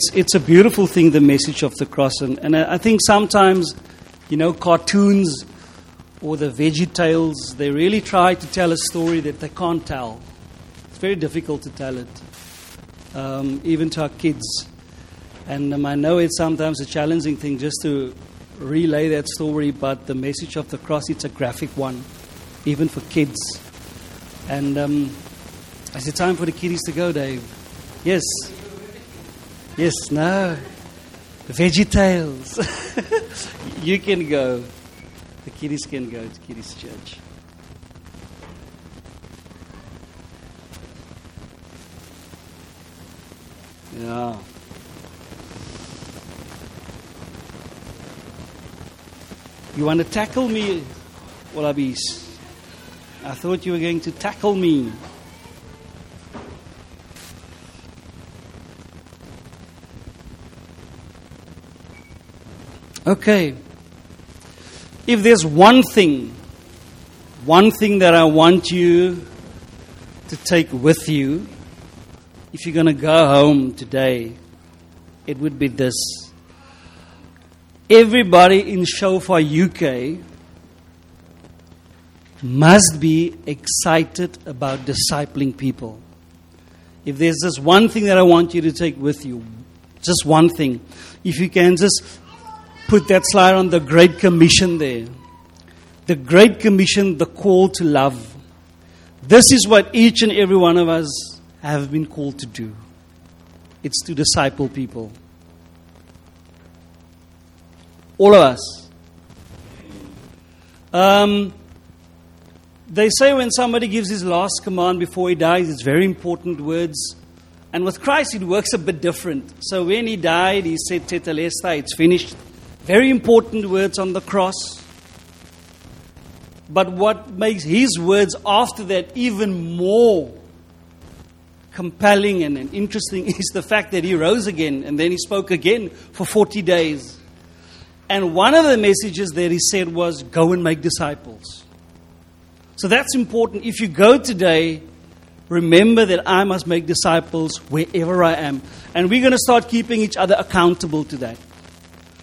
it's, it's a beautiful thing, the message of the cross. And, and I think sometimes, you know, cartoons or the Veggie Tales, they really try to tell a story that they can't tell. It's very difficult to tell it, um, even to our kids. And um, I know it's sometimes a challenging thing just to relay that story, but the message of the cross, it's a graphic one, even for kids. And um, is it time for the kiddies to go, Dave? Yes. Yes, no. Veggie Tales. you can go. The kiddies can go to kiddies' church. Yeah. You want to tackle me, Wallabies? I thought you were going to tackle me. Okay. If there's one thing, one thing that I want you to take with you, if you're going to go home today, it would be this. Everybody in Shofar UK must be excited about discipling people. If there's just one thing that I want you to take with you, just one thing, if you can just put that slide on the Great Commission there. The Great Commission, the call to love. This is what each and every one of us have been called to do it's to disciple people. All of us. Um, they say when somebody gives his last command before he dies, it's very important words. And with Christ, it works a bit different. So when he died, he said, Tetelestai, it's finished. Very important words on the cross. But what makes his words after that even more compelling and, and interesting is the fact that he rose again and then he spoke again for 40 days. And one of the messages that he said was, Go and make disciples. So that's important. If you go today, remember that I must make disciples wherever I am. And we're going to start keeping each other accountable to that.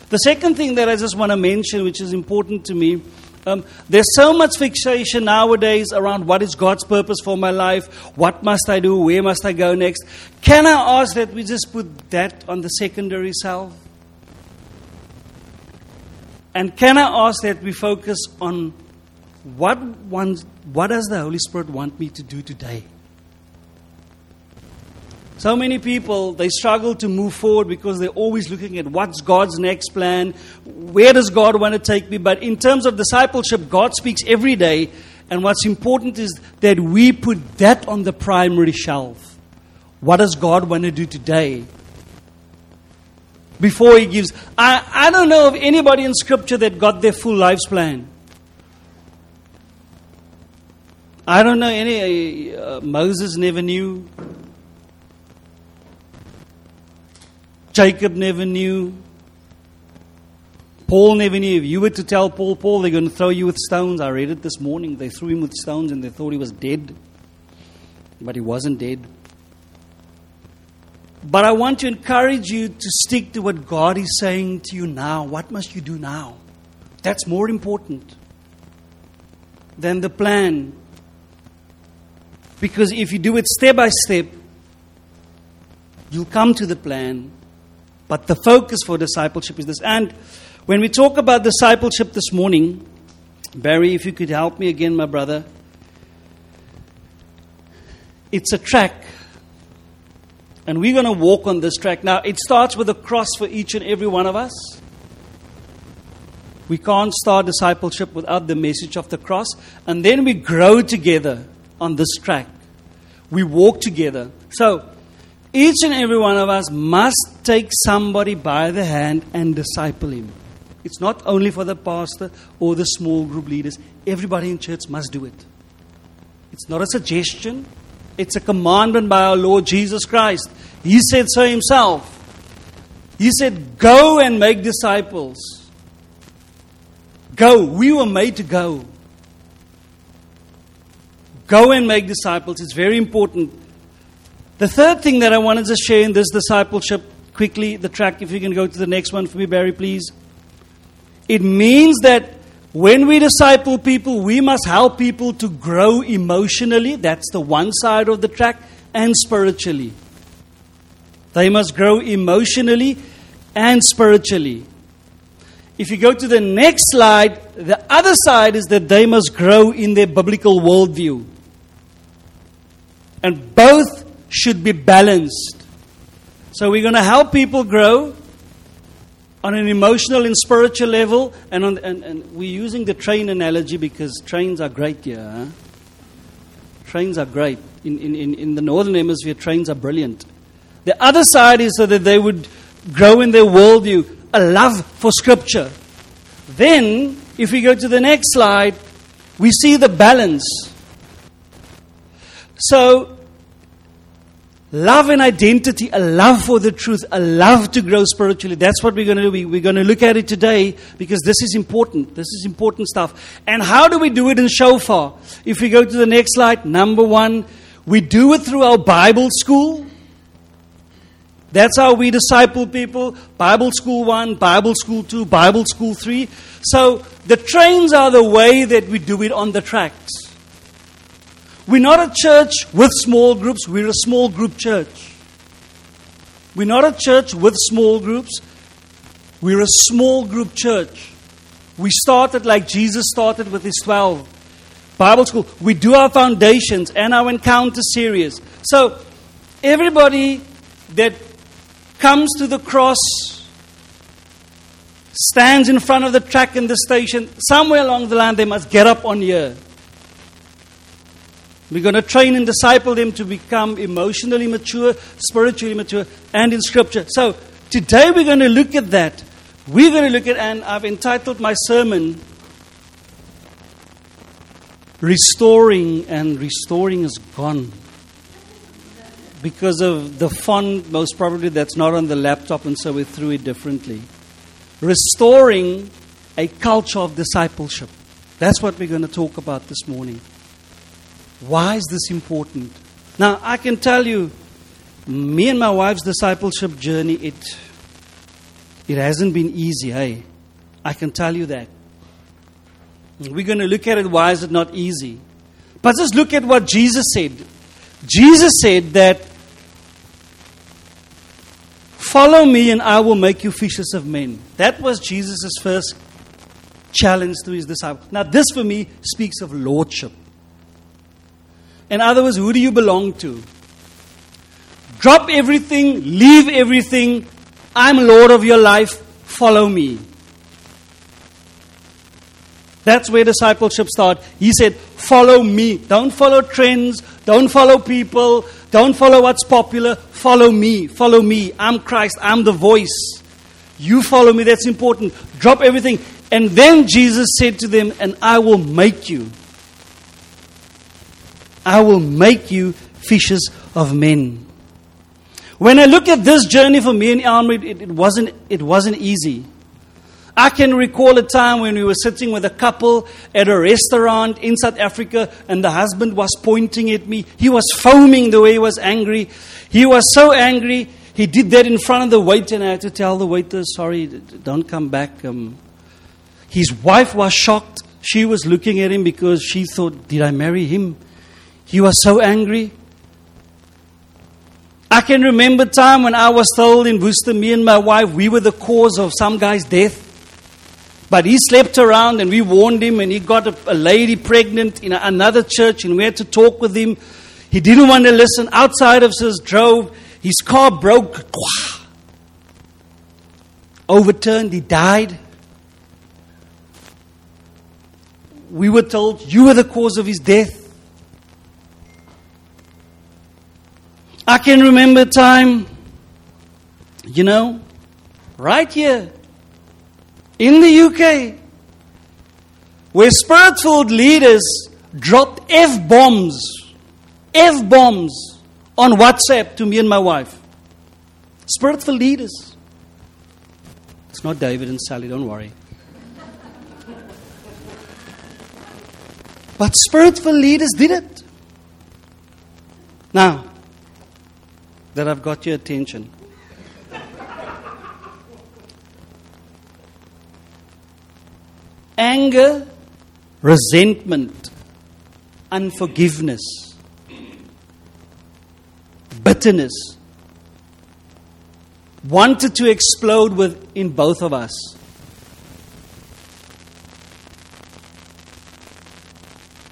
The second thing that I just want to mention, which is important to me, um, there's so much fixation nowadays around what is God's purpose for my life, what must I do, where must I go next. Can I ask that we just put that on the secondary self? And can I ask that we focus on what, one, what does the Holy Spirit want me to do today? So many people, they struggle to move forward because they're always looking at what's God's next plan, where does God want to take me. But in terms of discipleship, God speaks every day, and what's important is that we put that on the primary shelf. What does God want to do today? Before He gives. I, I don't know of anybody in Scripture that got their full life's plan. I don't know any. Uh, Moses never knew. Jacob never knew. Paul never knew. If you were to tell Paul, Paul, they're going to throw you with stones. I read it this morning. They threw him with stones and they thought he was dead. But he wasn't dead. But I want to encourage you to stick to what God is saying to you now. What must you do now? That's more important than the plan. Because if you do it step by step, you'll come to the plan but the focus for discipleship is this. And when we talk about discipleship this morning, Barry, if you could help me again, my brother, it's a track. And we're going to walk on this track. Now, it starts with a cross for each and every one of us. We can't start discipleship without the message of the cross. And then we grow together on this track. We walk together. So, each and every one of us must take somebody by the hand and disciple him. It's not only for the pastor or the small group leaders, everybody in church must do it. It's not a suggestion, it's a commandment by our Lord Jesus Christ. He said so himself. He said, Go and make disciples. Go. We were made to go. Go and make disciples. It's very important the third thing that I wanted to share in this discipleship quickly the track. If you can go to the next one for me, Barry, please. It means that when we disciple people, we must help people to grow emotionally. That's the one side of the track, and spiritually. They must grow emotionally and spiritually. If you go to the next slide, the other side is that they must grow in their biblical worldview. And both should be balanced. So we're going to help people grow on an emotional and spiritual level. And, on, and, and we're using the train analogy because trains are great here. Huh? Trains are great. In, in, in the northern hemisphere, trains are brilliant. The other side is so that they would grow in their worldview, a love for Scripture. Then, if we go to the next slide, we see the balance. So, love and identity, a love for the truth, a love to grow spiritually. That's what we're going to do. We're going to look at it today because this is important. This is important stuff. And how do we do it in Shofar? If we go to the next slide, number one, we do it through our Bible school. That's how we disciple people. Bible school one, Bible school two, Bible school three. So the trains are the way that we do it on the tracks. We're not a church with small groups, we're a small group church. We're not a church with small groups, we're a small group church. We started like Jesus started with his 12. Bible school. We do our foundations and our encounter series. So everybody that comes to the cross, stands in front of the track in the station, somewhere along the line they must get up on here. We're going to train and disciple them to become emotionally mature, spiritually mature, and in Scripture. So today we're going to look at that. We're going to look at, and I've entitled my sermon, Restoring, and Restoring is Gone because of the font, most probably that's not on the laptop, and so we threw it differently. Restoring a culture of discipleship. That's what we're going to talk about this morning. Why is this important? Now, I can tell you, me and my wife's discipleship journey, it, it hasn't been easy, hey? I can tell you that. We're going to look at it. Why is it not easy? But just look at what Jesus said. Jesus said that, Follow me and I will make you fishers of men. That was Jesus' first challenge to his disciples. Now, this for me speaks of lordship. In other words, who do you belong to? Drop everything, leave everything. I'm Lord of your life. Follow me. That's where discipleship starts. He said, Follow me. Don't follow trends. Don't follow people. Don't follow what's popular. Follow me. Follow me. I'm Christ. I'm the voice. You follow me. That's important. Drop everything. And then Jesus said to them, And I will make you. I will make you fishers of men. When I look at this journey for me and Elmer, it, it, wasn't, it wasn't easy. I can recall a time when we were sitting with a couple at a restaurant in South Africa, and the husband was pointing at me. He was foaming the way he was angry. He was so angry. He did that in front of the waiter, and I had to tell the waiter, sorry, don't come back. Um, his wife was shocked. She was looking at him because she thought, Did I marry him? He was so angry. I can remember time when I was told in Worcester, me and my wife, we were the cause of some guy's death. But he slept around and we warned him, and he got a, a lady pregnant in another church, and we had to talk with him. He didn't want to listen. Outside of us drove. His car broke. Overturned. He died. We were told, You were the cause of his death. I can remember time, you know, right here in the UK where spirit filled leaders dropped F bombs, F bombs on WhatsApp to me and my wife. Spirit filled leaders. It's not David and Sally, don't worry. But spirit filled leaders did it. Now, that I've got your attention. Anger, resentment, unforgiveness, bitterness wanted to explode within both of us.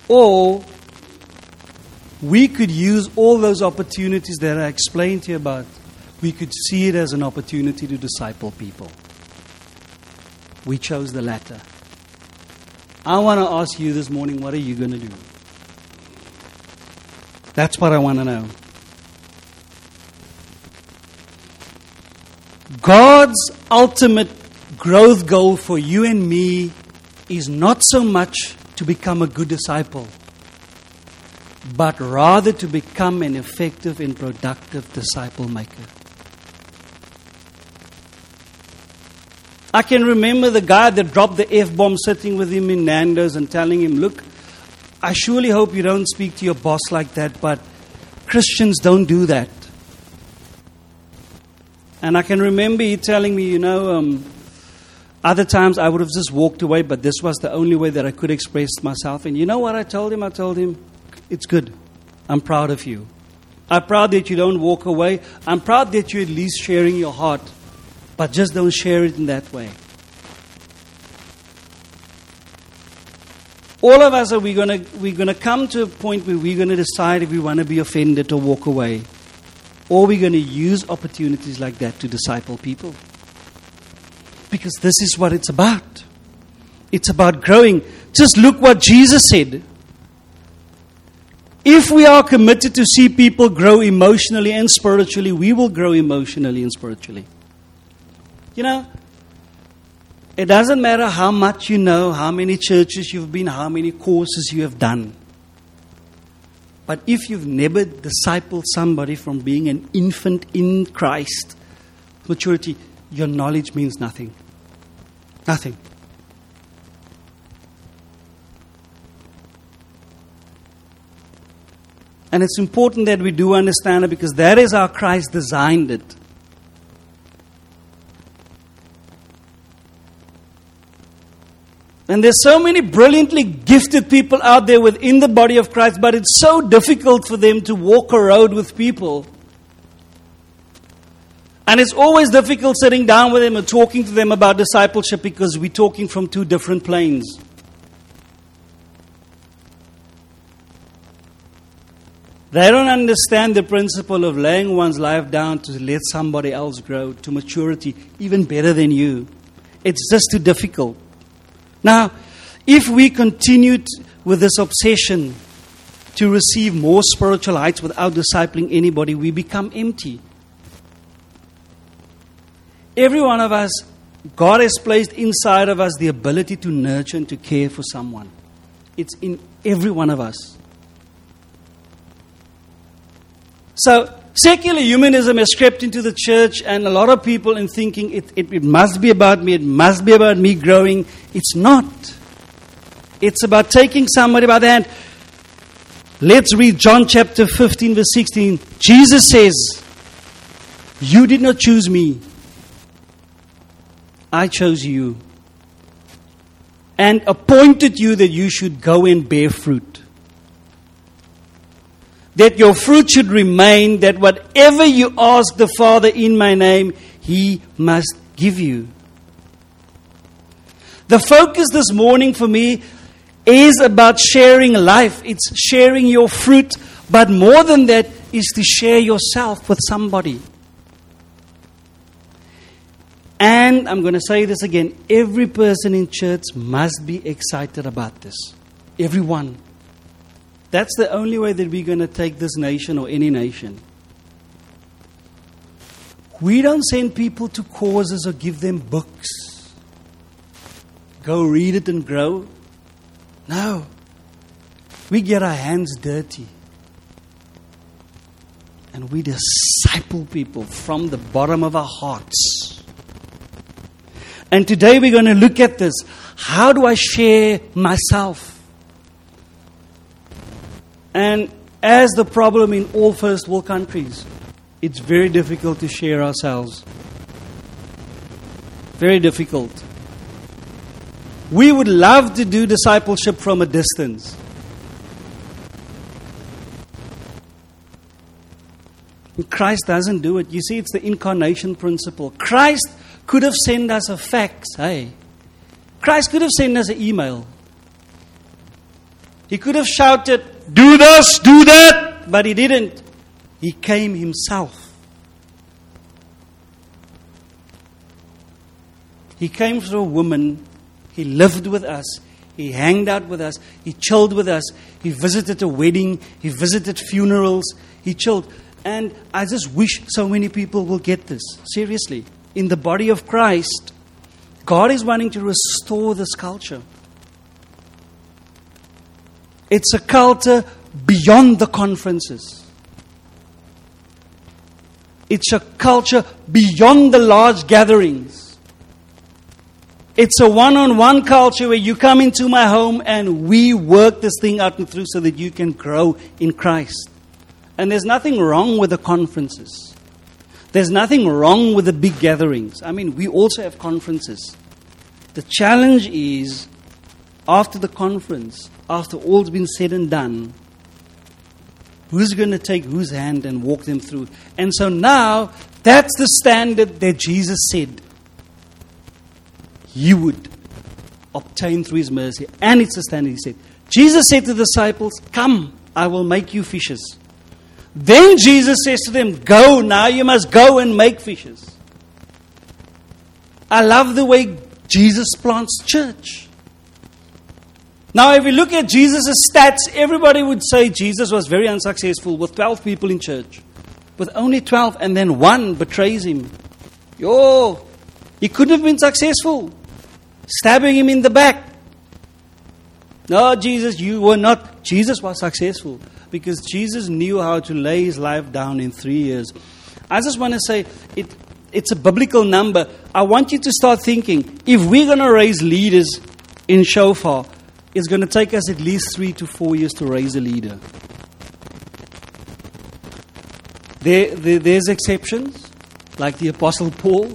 Or we could use all those opportunities that I explained to you about. We could see it as an opportunity to disciple people. We chose the latter. I want to ask you this morning what are you going to do? That's what I want to know. God's ultimate growth goal for you and me is not so much to become a good disciple, but rather to become an effective and productive disciple maker. I can remember the guy that dropped the F bomb sitting with him in Nando's and telling him, Look, I surely hope you don't speak to your boss like that, but Christians don't do that. And I can remember he telling me, you know, um, other times I would have just walked away, but this was the only way that I could express myself. And you know what I told him? I told him, it's good. I'm proud of you. I'm proud that you don't walk away. I'm proud that you're at least sharing your heart, but just don't share it in that way. All of us are we to we're to come to a point where we're to decide if we want to be offended or walk away. Or we're to use opportunities like that to disciple people. Because this is what it's about. It's about growing. Just look what Jesus said. If we are committed to see people grow emotionally and spiritually, we will grow emotionally and spiritually. You know, it doesn't matter how much you know, how many churches you've been, how many courses you have done. But if you've never discipled somebody from being an infant in Christ, maturity, your knowledge means nothing. Nothing. And it's important that we do understand it because that is how Christ designed it. And there's so many brilliantly gifted people out there within the body of Christ, but it's so difficult for them to walk a road with people. And it's always difficult sitting down with them and talking to them about discipleship because we're talking from two different planes. They don't understand the principle of laying one's life down to let somebody else grow to maturity, even better than you. It's just too difficult. Now, if we continued with this obsession to receive more spiritual heights without discipling anybody, we become empty. Every one of us, God has placed inside of us the ability to nurture and to care for someone. It's in every one of us. So, Secular humanism has crept into the church, and a lot of people in thinking it, it, it must be about me, it must be about me growing. It's not. It's about taking somebody by the hand. Let's read John chapter 15, verse 16. Jesus says, You did not choose me, I chose you and appointed you that you should go and bear fruit that your fruit should remain, that whatever you ask the Father in my name, he must give you. The focus this morning for me is about sharing life. It's sharing your fruit, but more than that is to share yourself with somebody. And I'm going to say this again every person in church must be excited about this. Everyone. That's the only way that we're going to take this nation or any nation. We don't send people to causes or give them books. Go read it and grow. No. We get our hands dirty. And we disciple people from the bottom of our hearts. And today we're going to look at this. How do I share myself? And as the problem in all first world countries, it's very difficult to share ourselves. Very difficult. We would love to do discipleship from a distance. Christ doesn't do it. You see, it's the incarnation principle. Christ could have sent us a fax, hey. Christ could have sent us an email. He could have shouted, Do this, do that, but he didn't. He came himself. He came through a woman. He lived with us. He hanged out with us. He chilled with us. He visited a wedding. He visited funerals. He chilled. And I just wish so many people will get this. Seriously. In the body of Christ, God is wanting to restore this culture. It's a culture beyond the conferences. It's a culture beyond the large gatherings. It's a one on one culture where you come into my home and we work this thing out and through so that you can grow in Christ. And there's nothing wrong with the conferences. There's nothing wrong with the big gatherings. I mean, we also have conferences. The challenge is after the conference, after all's been said and done, who's going to take whose hand and walk them through? And so now, that's the standard that Jesus said he would obtain through his mercy. And it's the standard he said. Jesus said to the disciples, Come, I will make you fishers. Then Jesus says to them, Go, now you must go and make fishes. I love the way Jesus plants church. Now, if we look at Jesus' stats, everybody would say Jesus was very unsuccessful with 12 people in church. With only 12, and then one betrays him. Yo, he couldn't have been successful. Stabbing him in the back. No, Jesus, you were not. Jesus was successful because Jesus knew how to lay his life down in three years. I just want to say it, it's a biblical number. I want you to start thinking if we're going to raise leaders in Shofar, it's going to take us at least three to four years to raise a leader. There, there, there's exceptions, like the Apostle Paul.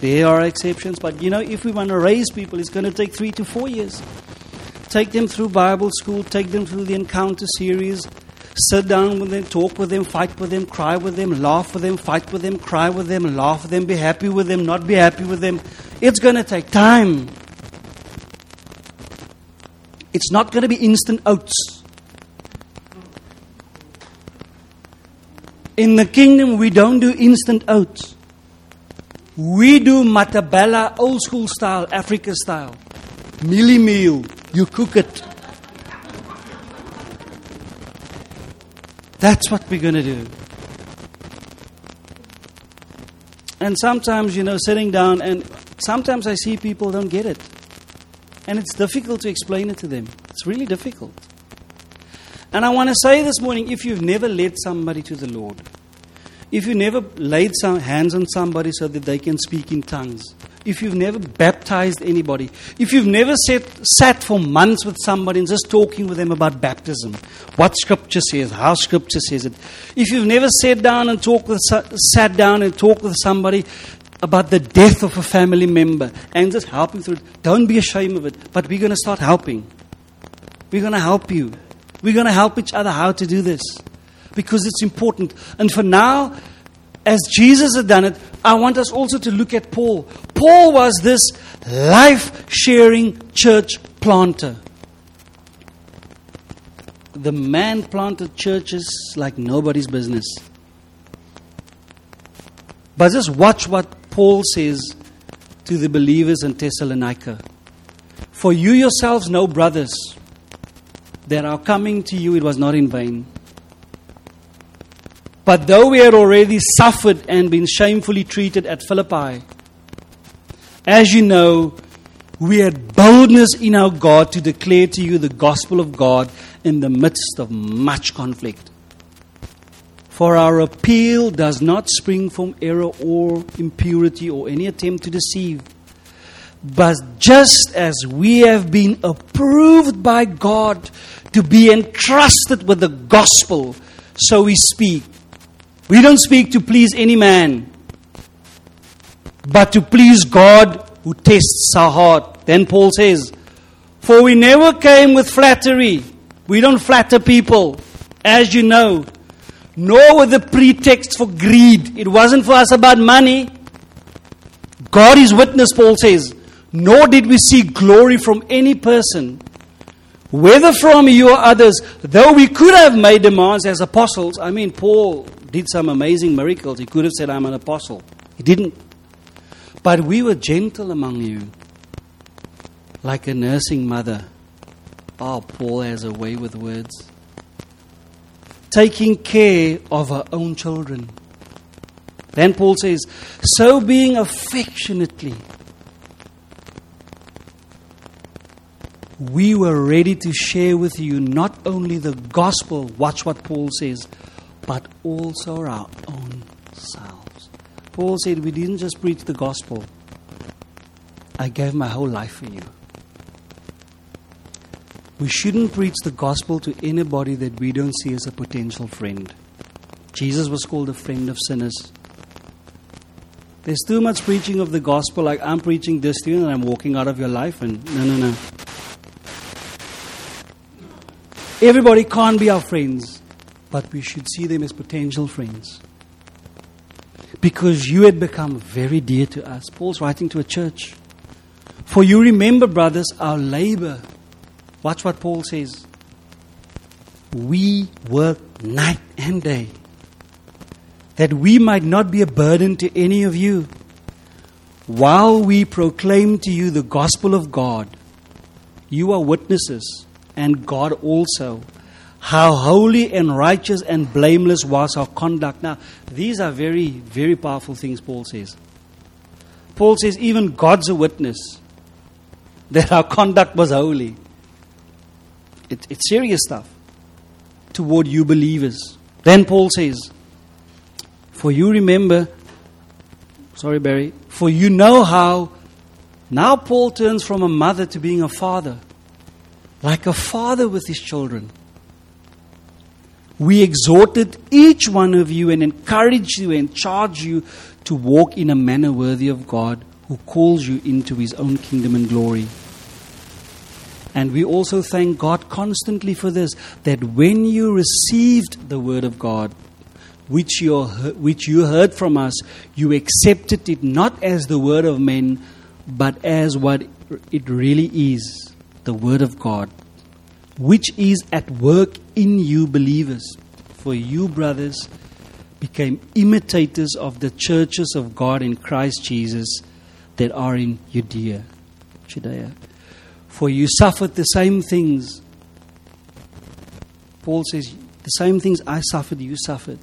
There are exceptions, but you know, if we want to raise people, it's going to take three to four years. Take them through Bible school, take them through the encounter series, sit down with them, talk with them, fight with them, cry with them, laugh with them, fight with them, cry with them, laugh with them, be happy with them, not be happy with them. It's going to take time. It's not going to be instant oats. In the kingdom, we don't do instant oats. We do Maltabella, old school style, Africa style. Mielie meal, you cook it. That's what we're going to do. And sometimes, you know, sitting down, and sometimes I see people don't get it. And it's difficult to explain it to them. It's really difficult. And I want to say this morning if you've never led somebody to the Lord, if you never laid some hands on somebody so that they can speak in tongues, if you've never baptized anybody, if you've never sat, sat for months with somebody and just talking with them about baptism, what Scripture says, how Scripture says it, if you've never sat down and talked with, sat down and talked with somebody about the death of a family member and just helping through it. Don't be ashamed of it, but we're going to start helping. We're going to help you. We're going to help each other how to do this because it's important. And for now, as Jesus had done it, I want us also to look at Paul. Paul was this life sharing church planter. The man planted churches like nobody's business. But just watch what Paul says to the believers in Thessalonica For you yourselves know, brothers, that our coming to you it was not in vain. But though we had already suffered and been shamefully treated at Philippi, as you know, we had boldness in our God to declare to you the gospel of God in the midst of much conflict. For our appeal does not spring from error or impurity or any attempt to deceive. But just as we have been approved by God to be entrusted with the gospel, so we speak. We don't speak to please any man, but to please God who tests our heart. Then Paul says, For we never came with flattery. We don't flatter people, as you know, nor with the pretext for greed. It wasn't for us about money. God is witness, Paul says. Nor did we seek glory from any person, whether from you or others, though we could have made demands as apostles. I mean, Paul did some amazing miracles. He could have said, I'm an apostle. He didn't. But we were gentle among you, like a nursing mother. Oh, Paul has a way with words. Taking care of her own children. Then Paul says, so being affectionately, we were ready to share with you not only the gospel, watch what Paul says, but also our own selves. Paul said, We didn't just preach the gospel, I gave my whole life for you. We shouldn't preach the gospel to anybody that we don't see as a potential friend. Jesus was called a friend of sinners. There's too much preaching of the gospel, like I'm preaching this to you and I'm walking out of your life, and no, no, no. Everybody can't be our friends, but we should see them as potential friends. Because you had become very dear to us. Paul's writing to a church. For you remember, brothers, our labor. Watch what Paul says. We work night and day that we might not be a burden to any of you while we proclaim to you the gospel of God. You are witnesses and God also. How holy and righteous and blameless was our conduct. Now, these are very, very powerful things, Paul says. Paul says, even God's a witness that our conduct was holy. It, it's serious stuff toward you believers. Then Paul says, For you remember, sorry, Barry, for you know how. Now Paul turns from a mother to being a father like a father with his children. We exhorted each one of you and encourage you and charge you to walk in a manner worthy of God who calls you into his own kingdom and glory. And we also thank God constantly for this that when you received the word of God, which you, which you heard from us, you accepted it not as the word of men, but as what it really is the Word of God, which is at work in you believers. For you, brothers, became imitators of the churches of God in Christ Jesus that are in Judea, Judea. For you suffered the same things. Paul says, the same things I suffered, you suffered.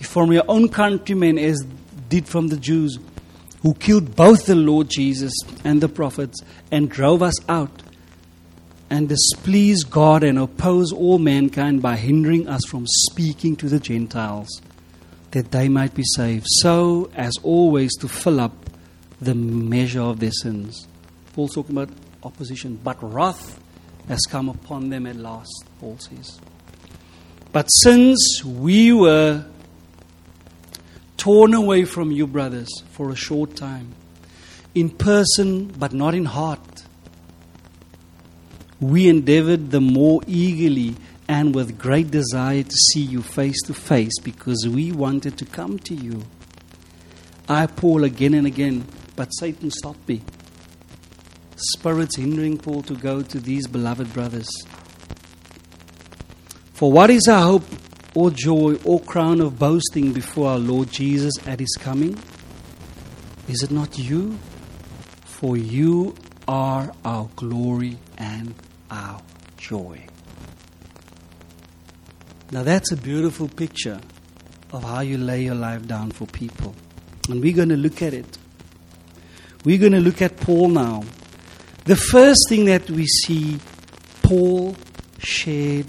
From your own countrymen, as did from the Jews who killed both the Lord Jesus and the prophets and drove us out and displease God and oppose all mankind by hindering us from speaking to the Gentiles that they might be saved, so as always to fill up the measure of their sins. Paul's talking about opposition, but wrath has come upon them at last, Paul says. But since we were torn away from you, brothers, for a short time, in person but not in heart. We endeavored the more eagerly and with great desire to see you face to face because we wanted to come to you. I, Paul, again and again, but Satan stopped me. Spirits hindering Paul to go to these beloved brothers. For what is our hope or joy or crown of boasting before our Lord Jesus at his coming? Is it not you? For you are our glory and our joy. Now, that's a beautiful picture of how you lay your life down for people. And we're going to look at it. We're going to look at Paul now. The first thing that we see, Paul shared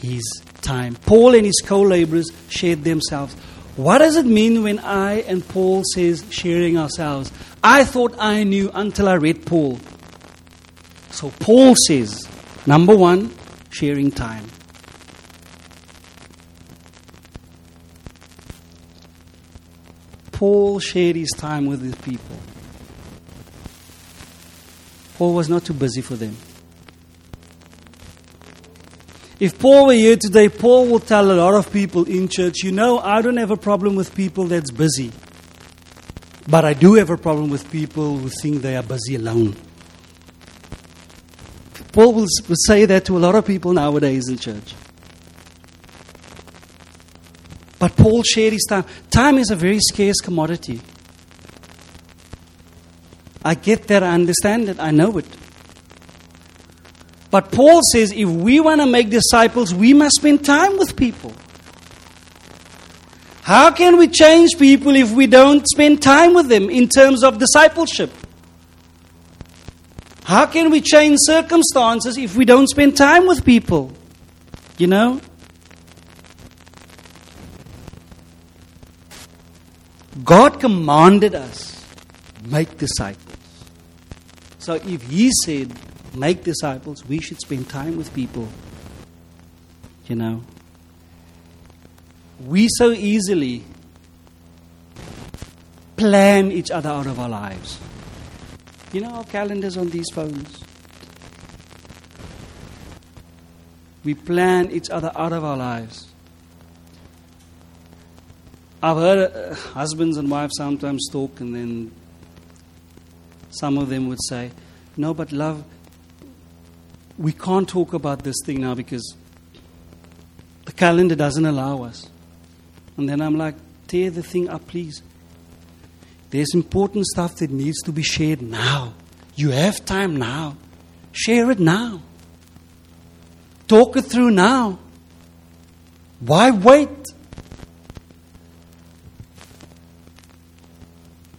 his time. Paul and his co laborers shared themselves. What does it mean when I and Paul says sharing ourselves? I thought I knew until I read Paul. So Paul says, number one, sharing time. Paul shared his time with his people. Paul was not too busy for them. If Paul were here today, Paul will tell a lot of people in church, you know, I don't have a problem with people that's busy. But I do have a problem with people who think they are busy alone. Paul will say that to a lot of people nowadays in church. But Paul shared his time. Time is a very scarce commodity. I get that, I understand it, I know it. But Paul says if we want to make disciples, we must spend time with people. How can we change people if we don't spend time with them in terms of discipleship? How can we change circumstances if we don't spend time with people? You know? God commanded us make disciples. So if he said make disciples, we should spend time with people. You know, we so easily plan each other out of our lives. You know our calendars on these phones. We plan each other out of our lives. I've heard uh, husbands and wives sometimes talk, and then some of them would say, No, but love, we can't talk about this thing now because the calendar doesn't allow us. And then I'm like, tear the thing up, please. There's important stuff that needs to be shared now. You have time now. Share it now. Talk it through now. Why wait?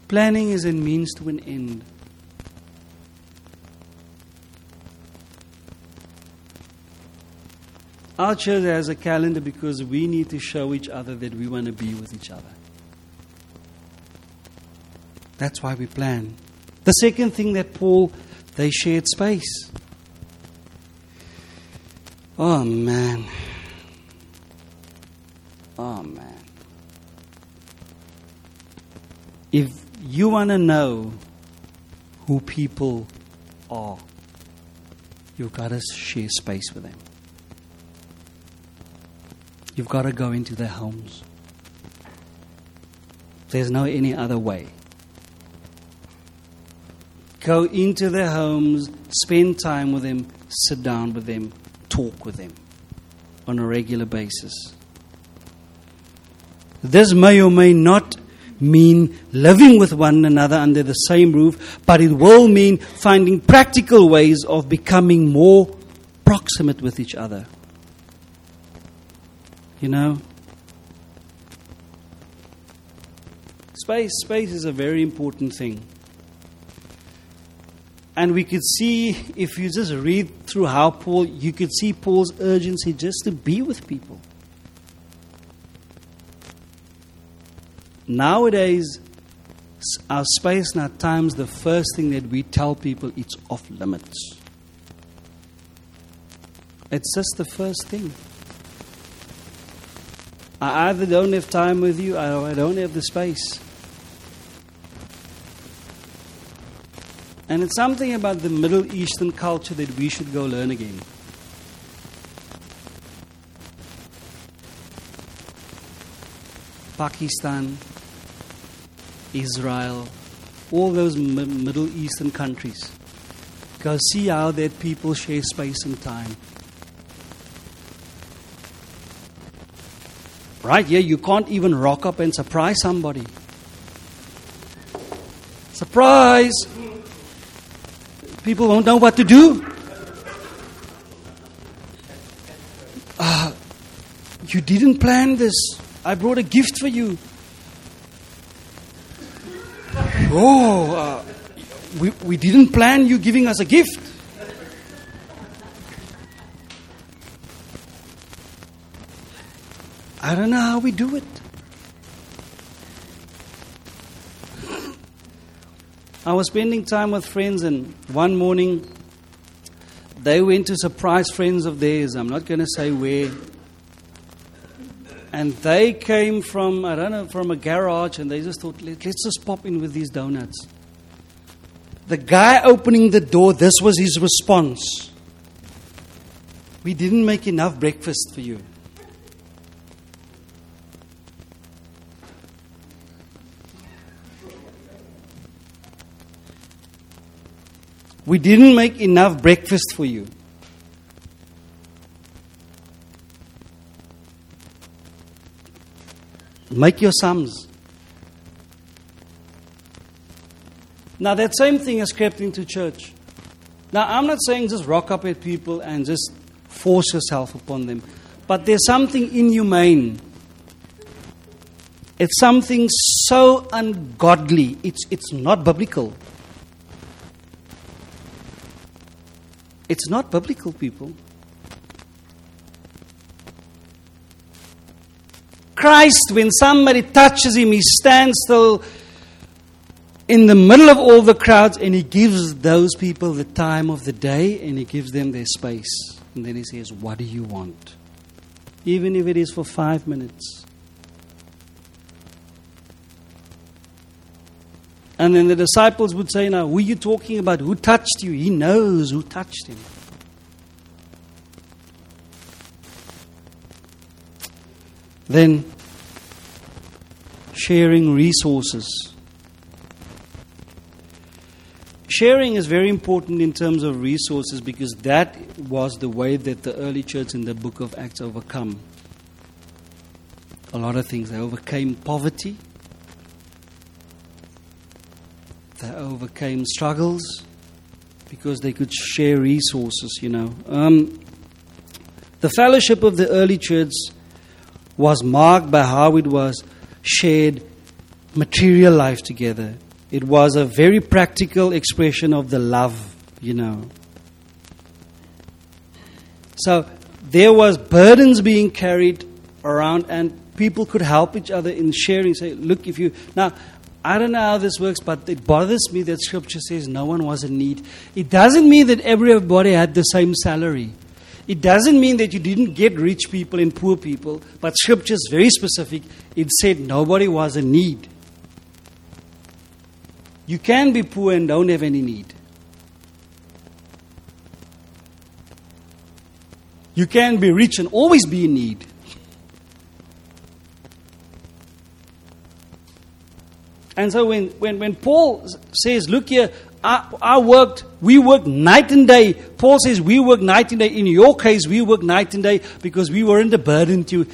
Planning is a means to an end. Our church has a calendar because we need to show each other that we want to be with each other. That's why we plan. The second thing that Paul, they shared space. Oh, man. Oh, man. If you want to know who people are, you've got to share space with them. You've got to go into their homes. There's no any other way. Go into their homes, spend time with them, sit down with them, talk with them on a regular basis. This may or may not mean living with one another under the same roof, but it will mean finding practical ways of becoming more proximate with each other. You know? Space, space is a very important thing. And we could see, if you just read through how Paul, you could see Paul's urgency just to be with people. Nowadays, our space and our times, the first thing that we tell people, it's off limits. It's just the first thing. I either don't have time with you or I don't have the space. And it's something about the Middle Eastern culture that we should go learn again. Pakistan, Israel, all those Middle Eastern countries. Go see how that people share space and time. Right here, you can't even rock up and surprise somebody. Surprise! People won't know what to do. Uh, you didn't plan this. I brought a gift for you. Oh, uh, we, we didn't plan you giving us a gift. I don't know how we do it. I was spending time with friends, and one morning they went to surprise friends of theirs. I'm not going to say where. And they came from, I don't know, from a garage, and they just thought, let's just pop in with these donuts. the guy opening the door, this was his response. We didn't make enough breakfast for you. We didn't make enough breakfast for you. Make your sums. Now, that same thing has crept into church. Now, I'm not saying just rock up at people and just force yourself upon them, but there's something inhumane. It's something so ungodly. It's, it's not biblical. It's not biblical, people. Christ, when somebody touches him, he stands still in the middle of all the crowds and he gives those people the time of the day and he gives them their space. And then he says, What do you want? Even if it is for five minutes. And then the disciples would say, Now, who are you talking about? Who touched you? He knows who touched him. Then, sharing resources. Sharing is very important in terms of resources because that was the way that the early church in the book of Acts overcome a lot of things. They overcame poverty, overcame struggles because they could share resources, you know. Um, the fellowship of the early church was marked by how it was shared material life together. It was a very practical expression of the love, you know. So there was burdens being carried around and people could help each other in sharing say look if you now I don't know how this works, but it bothers me that scripture says no one was in need. It doesn't mean that everybody had the same salary. It doesn't mean that you didn't get rich people and poor people, but scripture is very specific. It said nobody was in need. You can be poor and don't have any need. You can be rich and always be in need. And so when, when, when Paul says, Look here, I, I, worked, we worked night and day. Paul says, We worked night and day. In your case, we worked night and day because we weren't a burden to you.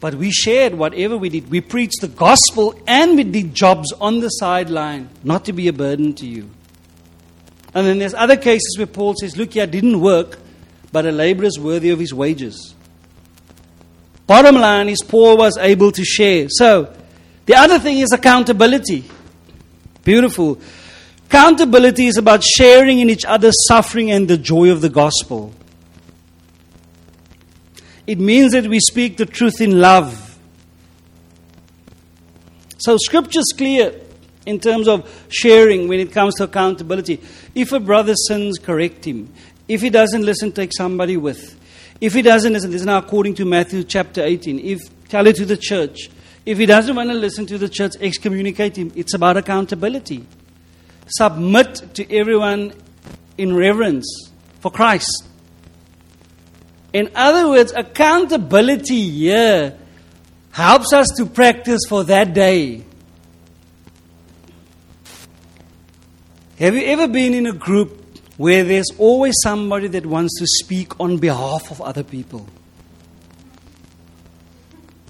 But we shared whatever we did. We preached the gospel and we did jobs on the sideline, not to be a burden to you. And then there's other cases where Paul says, Look here, I didn't work, but a laborer is worthy of his wages. Bottom line is, Paul was able to share. So, the other thing is accountability. Beautiful. Accountability is about sharing in each other's suffering and the joy of the gospel. It means that we speak the truth in love. So, scripture's clear in terms of sharing when it comes to accountability. If a brother sins, correct him. If he doesn't listen, take somebody with. If he doesn't listen, this is now according to Matthew chapter 18. If tell it to the church. If he doesn't want to listen to the church, excommunicate him. It's about accountability. Submit to everyone in reverence for Christ. In other words, accountability here helps us to practice for that day. Have you ever been in a group where there's always somebody that wants to speak on behalf of other people?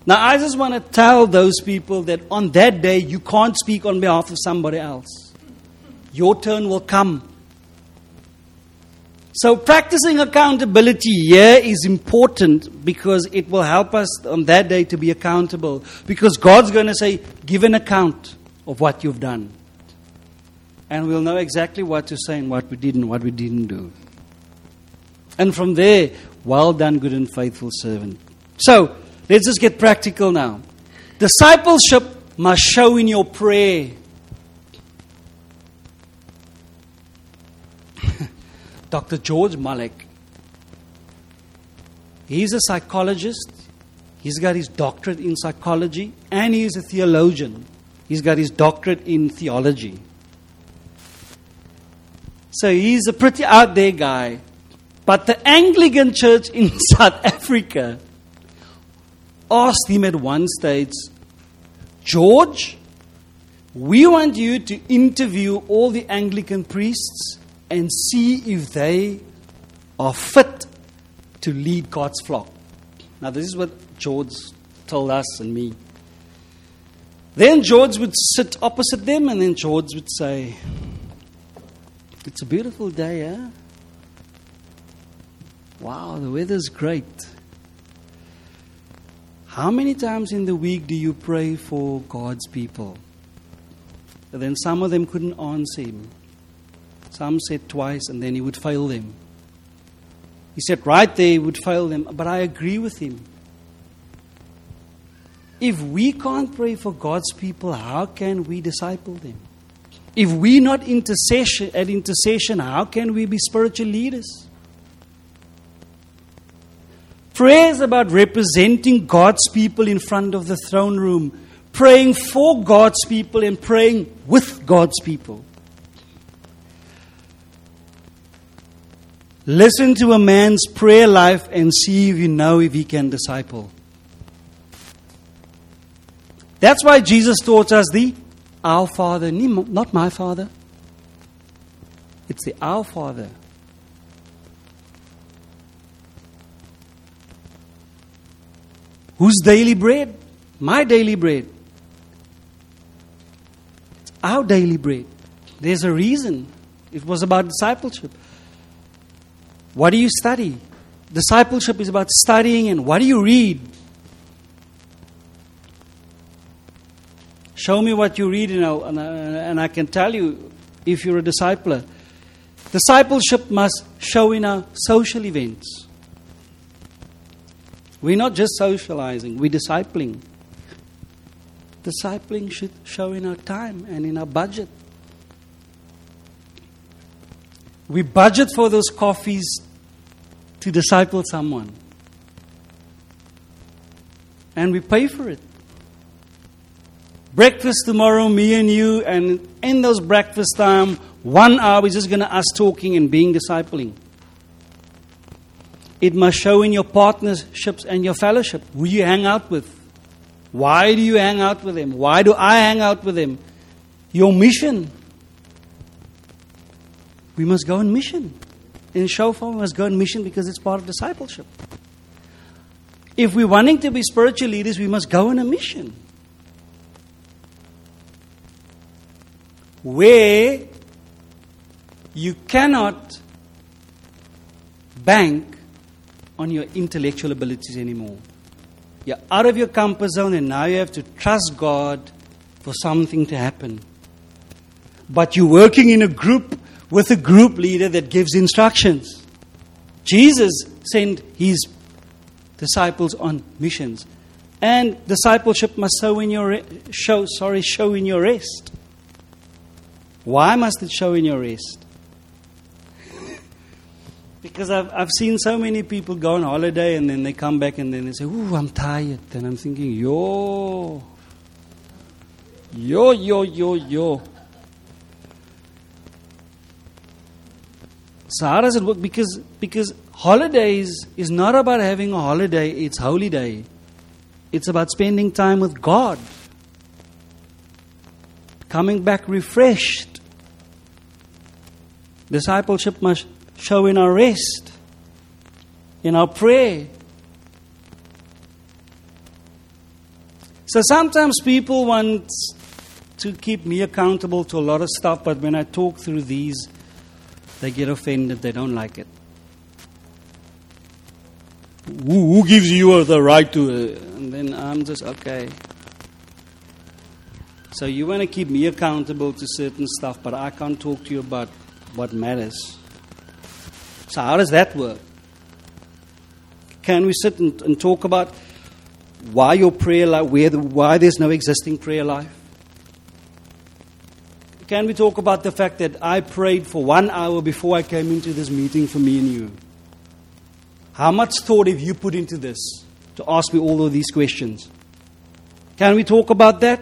Now, I just want to tell those people that on that day, you can't speak on behalf of somebody else. Your turn will come. So, practicing accountability here is important because it will help us on that day to be accountable. Because God's going to say, Give an account of what you've done. And we'll know exactly what to say and what we did and what we didn't do. And from there, well done, good and faithful servant. So, Let's just get practical now. Discipleship must show in your prayer. Dr. George Malek, he's a psychologist. He's got his doctorate in psychology and he's a theologian. He's got his doctorate in theology. So he's a pretty out there guy. But the Anglican Church in South Africa asked him at one stage, George, we want you to interview all the Anglican priests and see if they are fit to lead God's flock. Now, this is what George told us and me. Then George would sit opposite them, and then George would say, It's a beautiful day, eh? Wow, the weather's great. How many times in the week do you pray for God's people? And then some of them couldn't answer him. Some said twice, and then he would fail them. He said right there he would fail them, but I agree with him. If we can't pray for God's people, how can we disciple them? If we're not intercession, at intercession, how can we be spiritual leaders? Prayer is about representing God's people in front of the throne room, praying for God's people and praying with God's people. Listen to a man's prayer life and see if you know if he can disciple. That's why Jesus taught us the Our Father, not my Father. It's the Our Father. Whose daily bread? My daily bread. It's our daily bread. There's a reason. It was about discipleship. What do you study? Discipleship is about studying and what do you read? Show me what you read, you and, I, uh, and I can tell you if you're a discipler. Discipleship must show in our social events. We're not just socializing, we're discipling. Discipling should show in our time and in our budget. We budget for those coffees to disciple someone. And we pay for it. Breakfast tomorrow, me and you, and in those breakfast time, one hour, we're just going to us talking and being discipling. It must show in your partnerships and your fellowship who you hang out with. Why do you hang out with them? Why do I hang out with them? Your mission. We must go on mission. In Shofar, we must go on mission because it's part of discipleship. If we're wanting to be spiritual leaders, we must go on a mission. where you cannot bank on your intellectual abilities anymore. You're out of your comfort zone, and now you have to trust God for something to happen. But you're working in a group with a group leader that gives instructions. Jesus sent his disciples on missions. And discipleship must show in your show sorry, show in your rest. Why must it show in your rest? Because I've, I've seen so many people go on holiday and then they come back and then they say, Ooh, I'm tired. And I'm thinking, Yo, yo, yo, yo, yo. So how does it work? Because because holidays is not about having a holiday, it's holy day. It's about spending time with God. Coming back refreshed. Discipleship must show in our rest, in our prayer. So sometimes people want to keep me accountable to a lot of stuff, but when I talk through these, they get offended, they don't like it. Who, who gives you the right to? Uh, and then I'm just, okay. So you want to keep me accountable to certain stuff, but I can't talk to you about what matters. So, how does that work? Can we sit and, and talk about why your prayer life, where the, why there's no existing prayer life? Can we talk about the fact that I prayed for one hour before I came into this meeting for me and you? How much thought have you put into this to ask me all of these questions? Can we talk about that?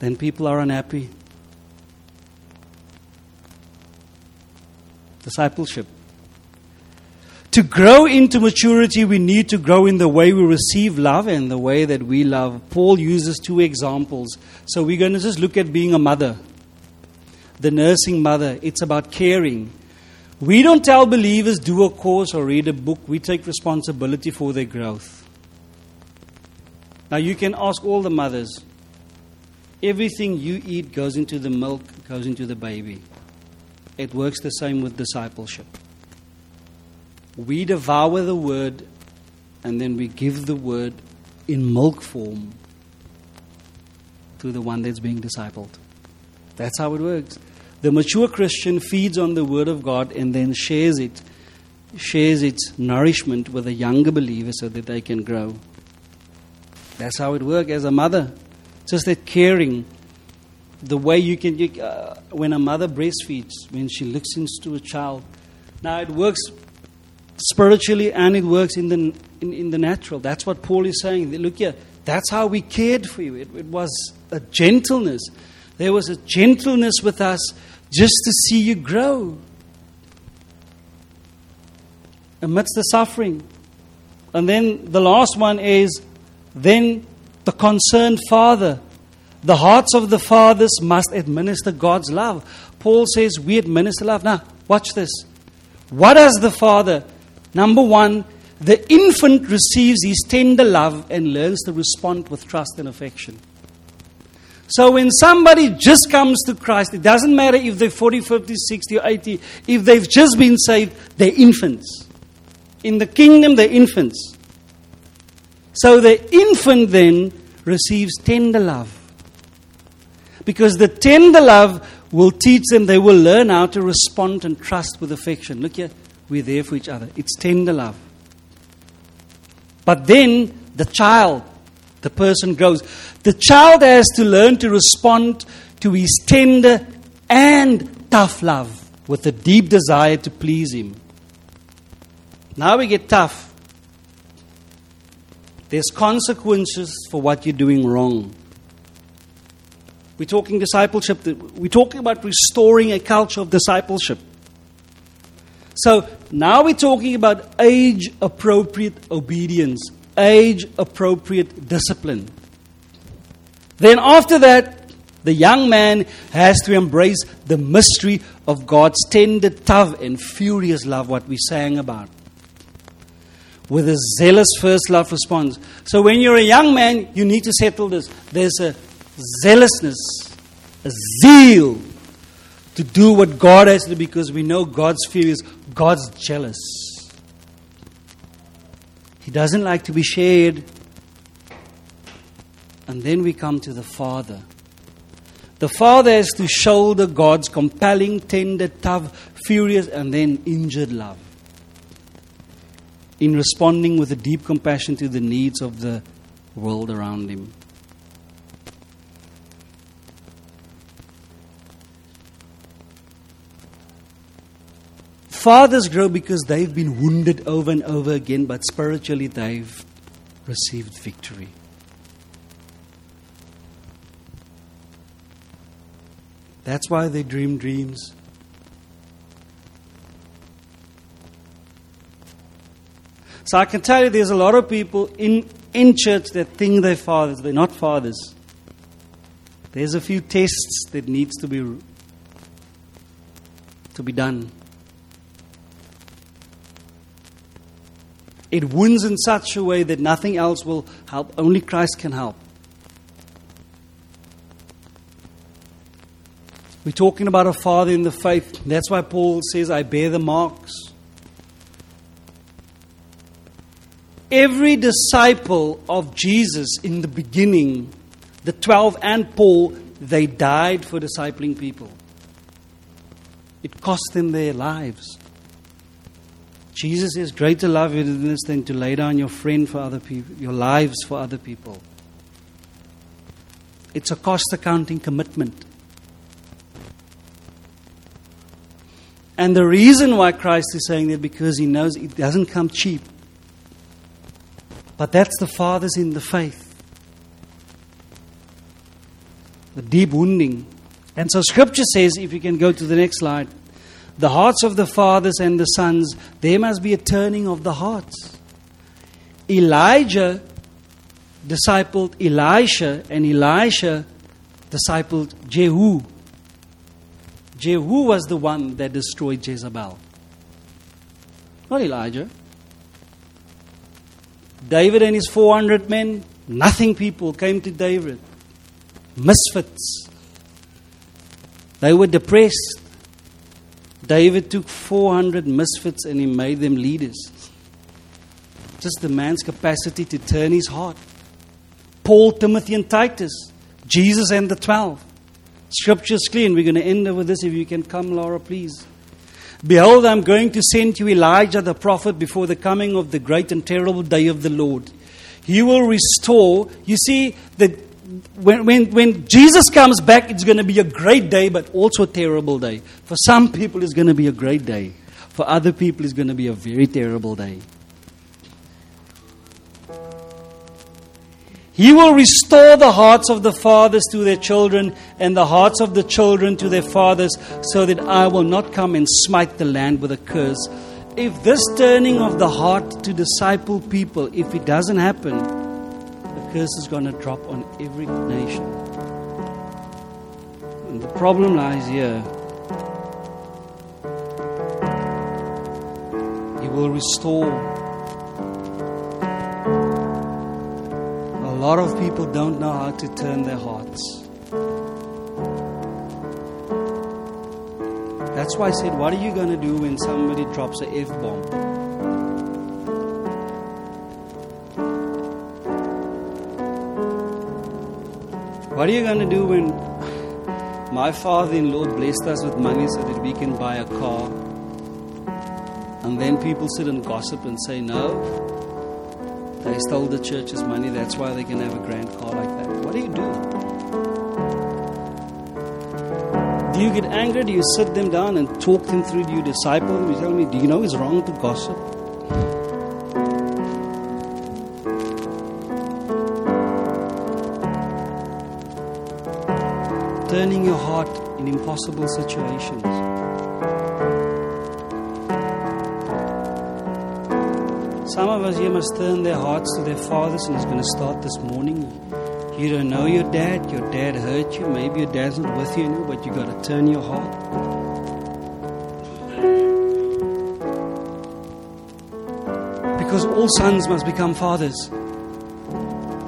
Then people are unhappy. Discipleship. To grow into maturity, we need to grow in the way we receive love and the way that we love. Paul uses two examples. So we're going to just look at being a mother, the nursing mother. It's about caring. We don't tell believers do a course or read a book, we take responsibility for their growth. Now, you can ask all the mothers everything you eat goes into the milk, goes into the baby. It works the same with discipleship. We devour the word and then we give the word in milk form to the one that's being discipled. That's how it works. The mature Christian feeds on the word of God and then shares it, shares its nourishment with a younger believer so that they can grow. That's how it works as a mother. Just that caring, the way you can, uh, when a mother breastfeeds, when she listens to a child. Now it works spiritually and it works in the, in, in the natural. That's what Paul is saying. Look here, that's how we cared for you. It, it was a gentleness. There was a gentleness with us just to see you grow amidst the suffering. And then the last one is then the concerned father. The hearts of the fathers must administer God's love. Paul says we administer love. Now, watch this. What does the father Number one, the infant receives his tender love and learns to respond with trust and affection. So when somebody just comes to Christ, it doesn't matter if they're 40, 50, 60, or 80, if they've just been saved, they're infants. In the kingdom, they're infants. So the infant then receives tender love. Because the tender love will teach them, they will learn how to respond and trust with affection. Look here, we're there for each other. It's tender love. But then the child, the person grows. The child has to learn to respond to his tender and tough love with a deep desire to please him. Now we get tough. There's consequences for what you're doing wrong. We're talking discipleship. We're talking about restoring a culture of discipleship. So now we're talking about age appropriate obedience, age appropriate discipline. Then after that, the young man has to embrace the mystery of God's tender, tough, and furious love, what we sang about. With a zealous first love response. So when you're a young man, you need to settle this. There's a zealousness, a zeal to do what God has to do because we know God's fear is God's jealous. He doesn't like to be shared. And then we come to the Father. The Father has to shoulder God's compelling, tender, tough, furious, and then injured love in responding with a deep compassion to the needs of the world around him. Fathers grow because they've been wounded over and over again, but spiritually they've received victory. That's why they dream dreams. So I can tell you there's a lot of people in, in church that think they're fathers. They're not fathers. There's a few tests that needs to be to be done. It wounds in such a way that nothing else will help. Only Christ can help. We're talking about a father in the faith. That's why Paul says, I bear the marks. Every disciple of Jesus in the beginning, the 12 and Paul, they died for discipling people. It cost them their lives. Jesus says, Greater love is this than to lay down your friend for other people, your lives for other people. It's a cost accounting commitment. And the reason why Christ is saying that because he knows it doesn't come cheap. But that's the fathers in the faith. The deep wounding. And so scripture says, if you can go to the next slide, the hearts of the fathers and the sons, there must be a turning of the hearts. Elijah discipled Elisha, and Elisha discipled Jehu. Jehu was the one that destroyed Jezebel, not Elijah. David and his 400 men, nothing people came to David. Misfits. They were depressed. David took 400 misfits and he made them leaders. Just the man's capacity to turn his heart. Paul, Timothy, and Titus. Jesus and the 12. Scripture's clear. We're going to end with this. If you can come, Laura, please. Behold, I'm going to send you Elijah the prophet before the coming of the great and terrible day of the Lord. He will restore. You see, the, when, when, when Jesus comes back, it's going to be a great day, but also a terrible day. For some people, it's going to be a great day. For other people, it's going to be a very terrible day. He will restore the hearts of the fathers to their children and the hearts of the children to their fathers, so that I will not come and smite the land with a curse. If this turning of the heart to disciple people, if it doesn't happen, curse is going to drop on every nation. And the problem lies here. He will restore A lot of people don't know how to turn their hearts. That's why I said, What are you going to do when somebody drops a F bomb? What are you going to do when my father in law blessed us with money so that we can buy a car? And then people sit and gossip and say, No, they stole the church's money. That's why they can have a grand car like that. What do you do? Do you get angry? Do you sit them down and talk them through? Do you disciple them? You tell me, do you know it's wrong to gossip? Turning your heart in impossible situations. Some of us here must turn their hearts to their fathers, and it's going to start this morning. You don't know your dad, your dad hurt you, maybe your dad's not with you but you've got to turn your heart. Because all sons must become fathers.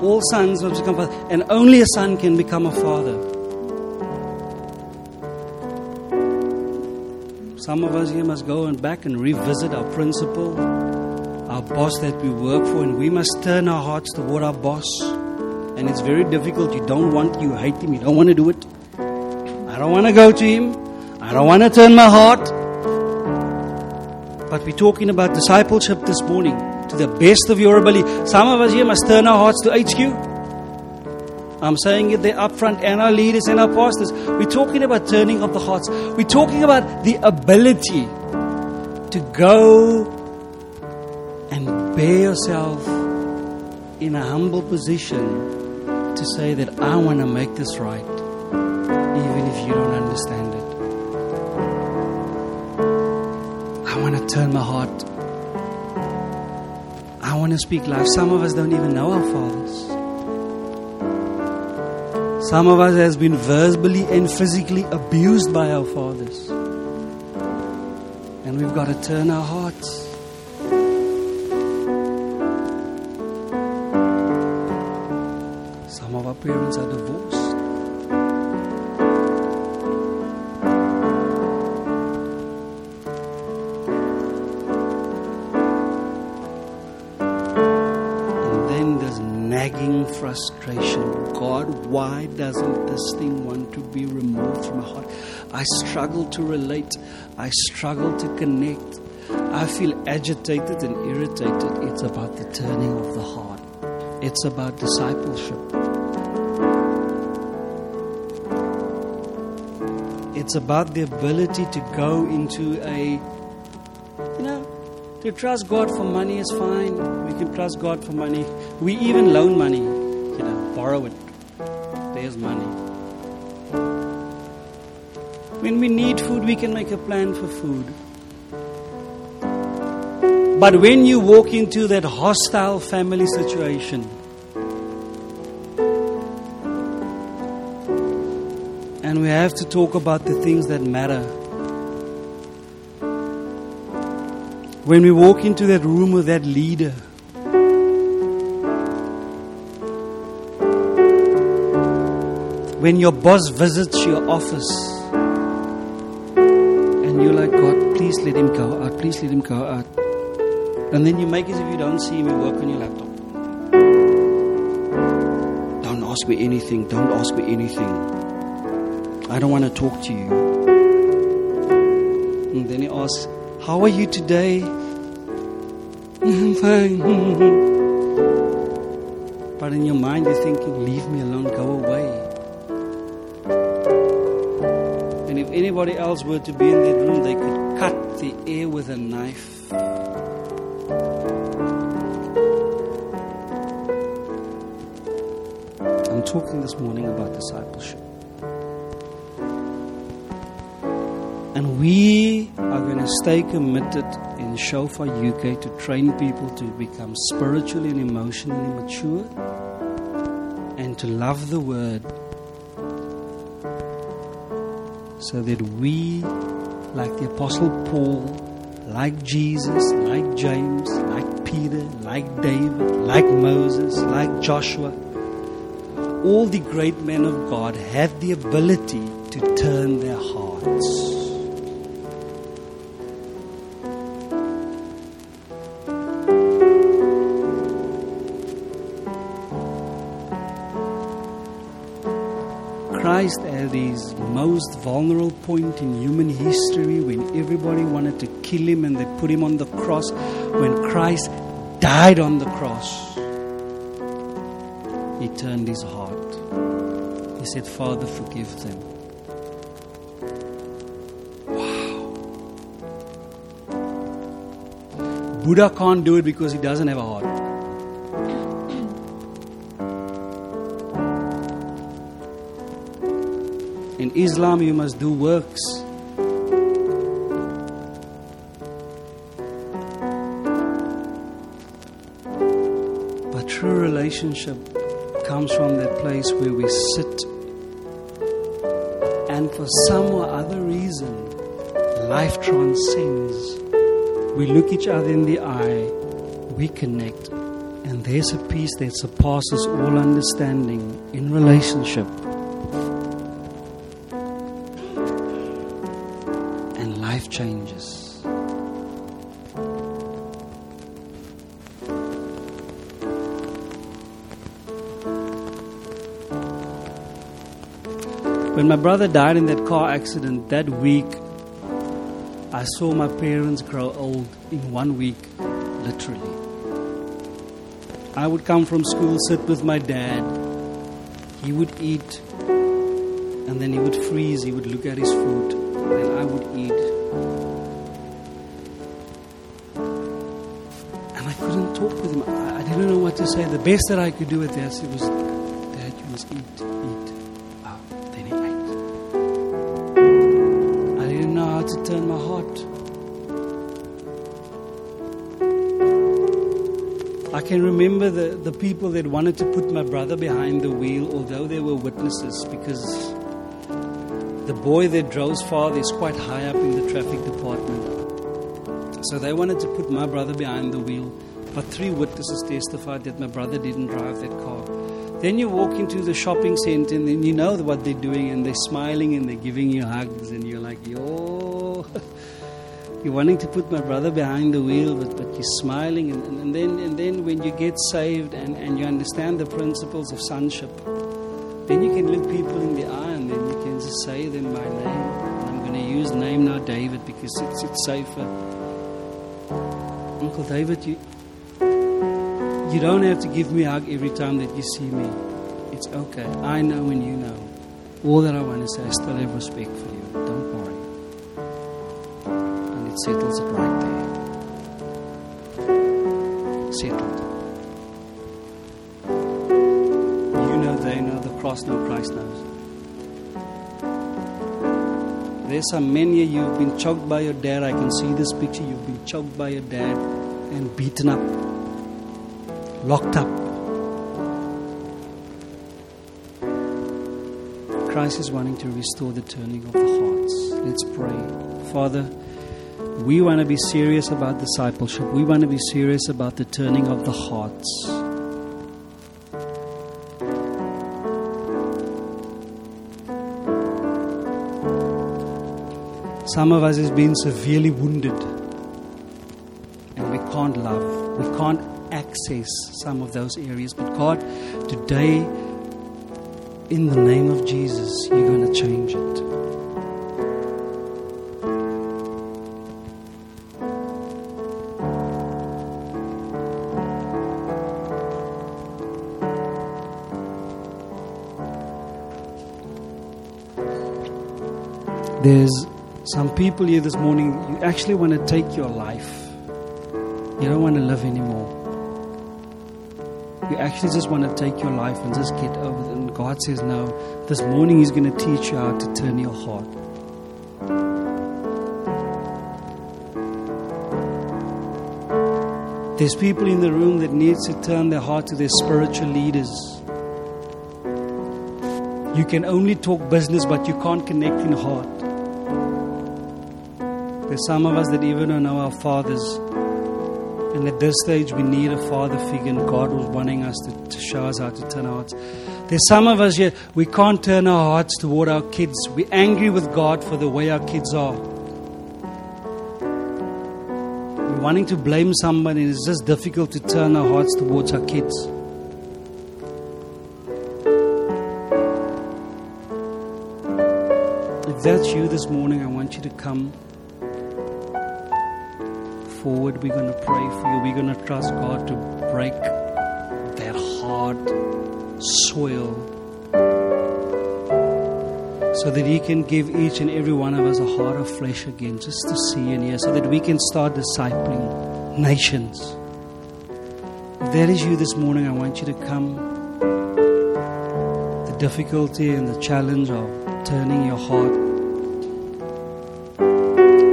All sons must become fathers, and only a son can become a father. Some of us here must go and back and revisit our principle our boss that we work for, and we must turn our hearts toward our boss. And it's very difficult. You don't want, you hate him, you don't want to do it. I don't want to go to him. I don't want to turn my heart. But we're talking about discipleship this morning to the best of your ability. Some of us here must turn our hearts to HQ. I'm saying it there up front, and our leaders and our pastors. We're talking about turning of the hearts. We're talking about the ability to go and bear yourself in a humble position to say that I want to make this right, even if you don't understand it. I want to turn my heart. I want to speak life. Some of us don't even know our fathers. Some of us has been verbally and physically abused by our fathers. And we've got to turn our hearts. Some of our parents are divorced. Why doesn't this thing want to be removed from my heart? I struggle to relate. I struggle to connect. I feel agitated and irritated. It's about the turning of the heart. It's about discipleship. It's about the ability to go into a, you know, to trust God for money is fine. We can trust God for money. We even loan money, you know, borrow it. Money. When we need food, we can make a plan for food. But when you walk into that hostile family situation, and we have to talk about the things that matter. When we walk into that room with that leader, when your boss visits your office and you're like, God, please let him go out, please let him go out. And then you make as if you don't see him, you work on your laptop. Don't ask me anything, don't ask me anything. I don't want to talk to you. And then he asks, How are you today? I'm fine. but in your mind, you're thinking, Leave me alone, go away. And if anybody else were to be in that room, they could cut the air with a knife. I'm talking this morning about discipleship. And we are going to stay committed in Shofar UK to train people to become spiritually and emotionally mature and to love the Word so that we, like the Apostle Paul, like Jesus, like James, like Peter, like David, like Moses, like Joshua, all the great men of God have the ability to turn their hearts. His most vulnerable point in human history when everybody wanted to kill him and they put him on the cross, when Christ died on the cross, he turned his heart. He said, Father, forgive them. Wow. Buddha can't do it because he doesn't have a heart. In Islam, you must do works. But true relationship comes from that place where we sit, and for some or other reason, life transcends. We look each other in the eye, we connect, and there's a peace that surpasses all understanding in relationship. Changes. When my brother died in that car accident that week, I saw my parents grow old in one week, literally. I would come from school, sit with my dad. He would eat, and then he would freeze. He would look at his food, and I would eat. And I couldn't talk with him. I, I didn't know what to say. The best that I could do with this it was, Dad, you must eat, eat. Oh, then he ate. I didn't know how to turn my heart. I can remember the, the people that wanted to put my brother behind the wheel, although they were witnesses, because the boy that drove father is quite high up in the traffic department. So they wanted to put my brother behind the wheel. But three witnesses testified that my brother didn't drive that car. Then you walk into the shopping center and then you know what they're doing and they're smiling and they're giving you hugs and you're like, yo. You're wanting to put my brother behind the wheel, but, but you're smiling. And, and, and, then, and then when you get saved and, and you understand the principles of sonship, then you can look people in the eye just say them by name. And I'm going to use name now, David, because it's, it's safer. Uncle David, you, you don't have to give me a hug every time that you see me. It's okay. I know and you know. All that I want to say, I still have respect for you. Don't worry. And it settles it right there. Settled. You know, they know, the cross know, Christ knows. There's some men here, you've been choked by your dad. I can see this picture. You've been choked by your dad and beaten up, locked up. Christ is wanting to restore the turning of the hearts. Let's pray. Father, we want to be serious about discipleship. We want to be serious about the turning of the hearts. Some of us has been severely wounded and we can't love. We can't access some of those areas. But God, today, in the name of Jesus, you're going to change it. People here this morning, you actually want to take your life. You don't want to live anymore. You actually just want to take your life and just get over it. And God says, No, this morning He's going to teach you how to turn your heart. There's people in the room that needs to turn their heart to their spiritual leaders. You can only talk business, but you can't connect in heart. There's some of us that even don't know our fathers. And at this stage, we need a father figure, and God was wanting us to, to show us how to turn our hearts. There's some of us here, we can't turn our hearts toward our kids. We're angry with God for the way our kids are. We're wanting to blame somebody, and it's just difficult to turn our hearts towards our kids. If that's you this morning, I want you to come forward. We're going to pray for you. We're going to trust God to break that hard soil so that He can give each and every one of us a heart of flesh again, just to see and hear, so that we can start discipling nations. If that is you this morning, I want you to come. The difficulty and the challenge of turning your heart.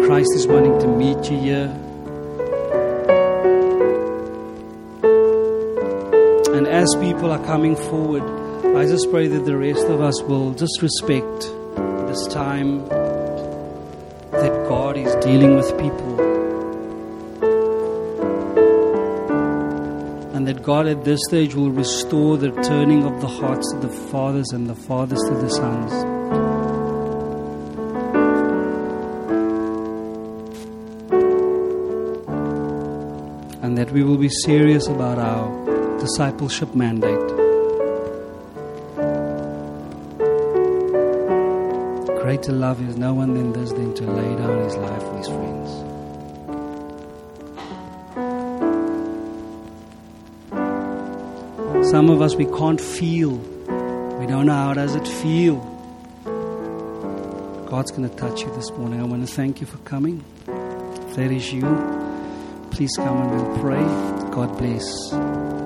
Christ is wanting to meet you here. As people are coming forward, I just pray that the rest of us will just respect this time that God is dealing with people. And that God at this stage will restore the turning of the hearts of the fathers and the fathers to the sons. And that we will be serious about our discipleship mandate. Greater love is no one than this than to lay down his life for his friends. Some of us we can't feel. We don't know how does it feel. God's going to touch you this morning. I want to thank you for coming. If that is you, please come and we'll pray. God bless.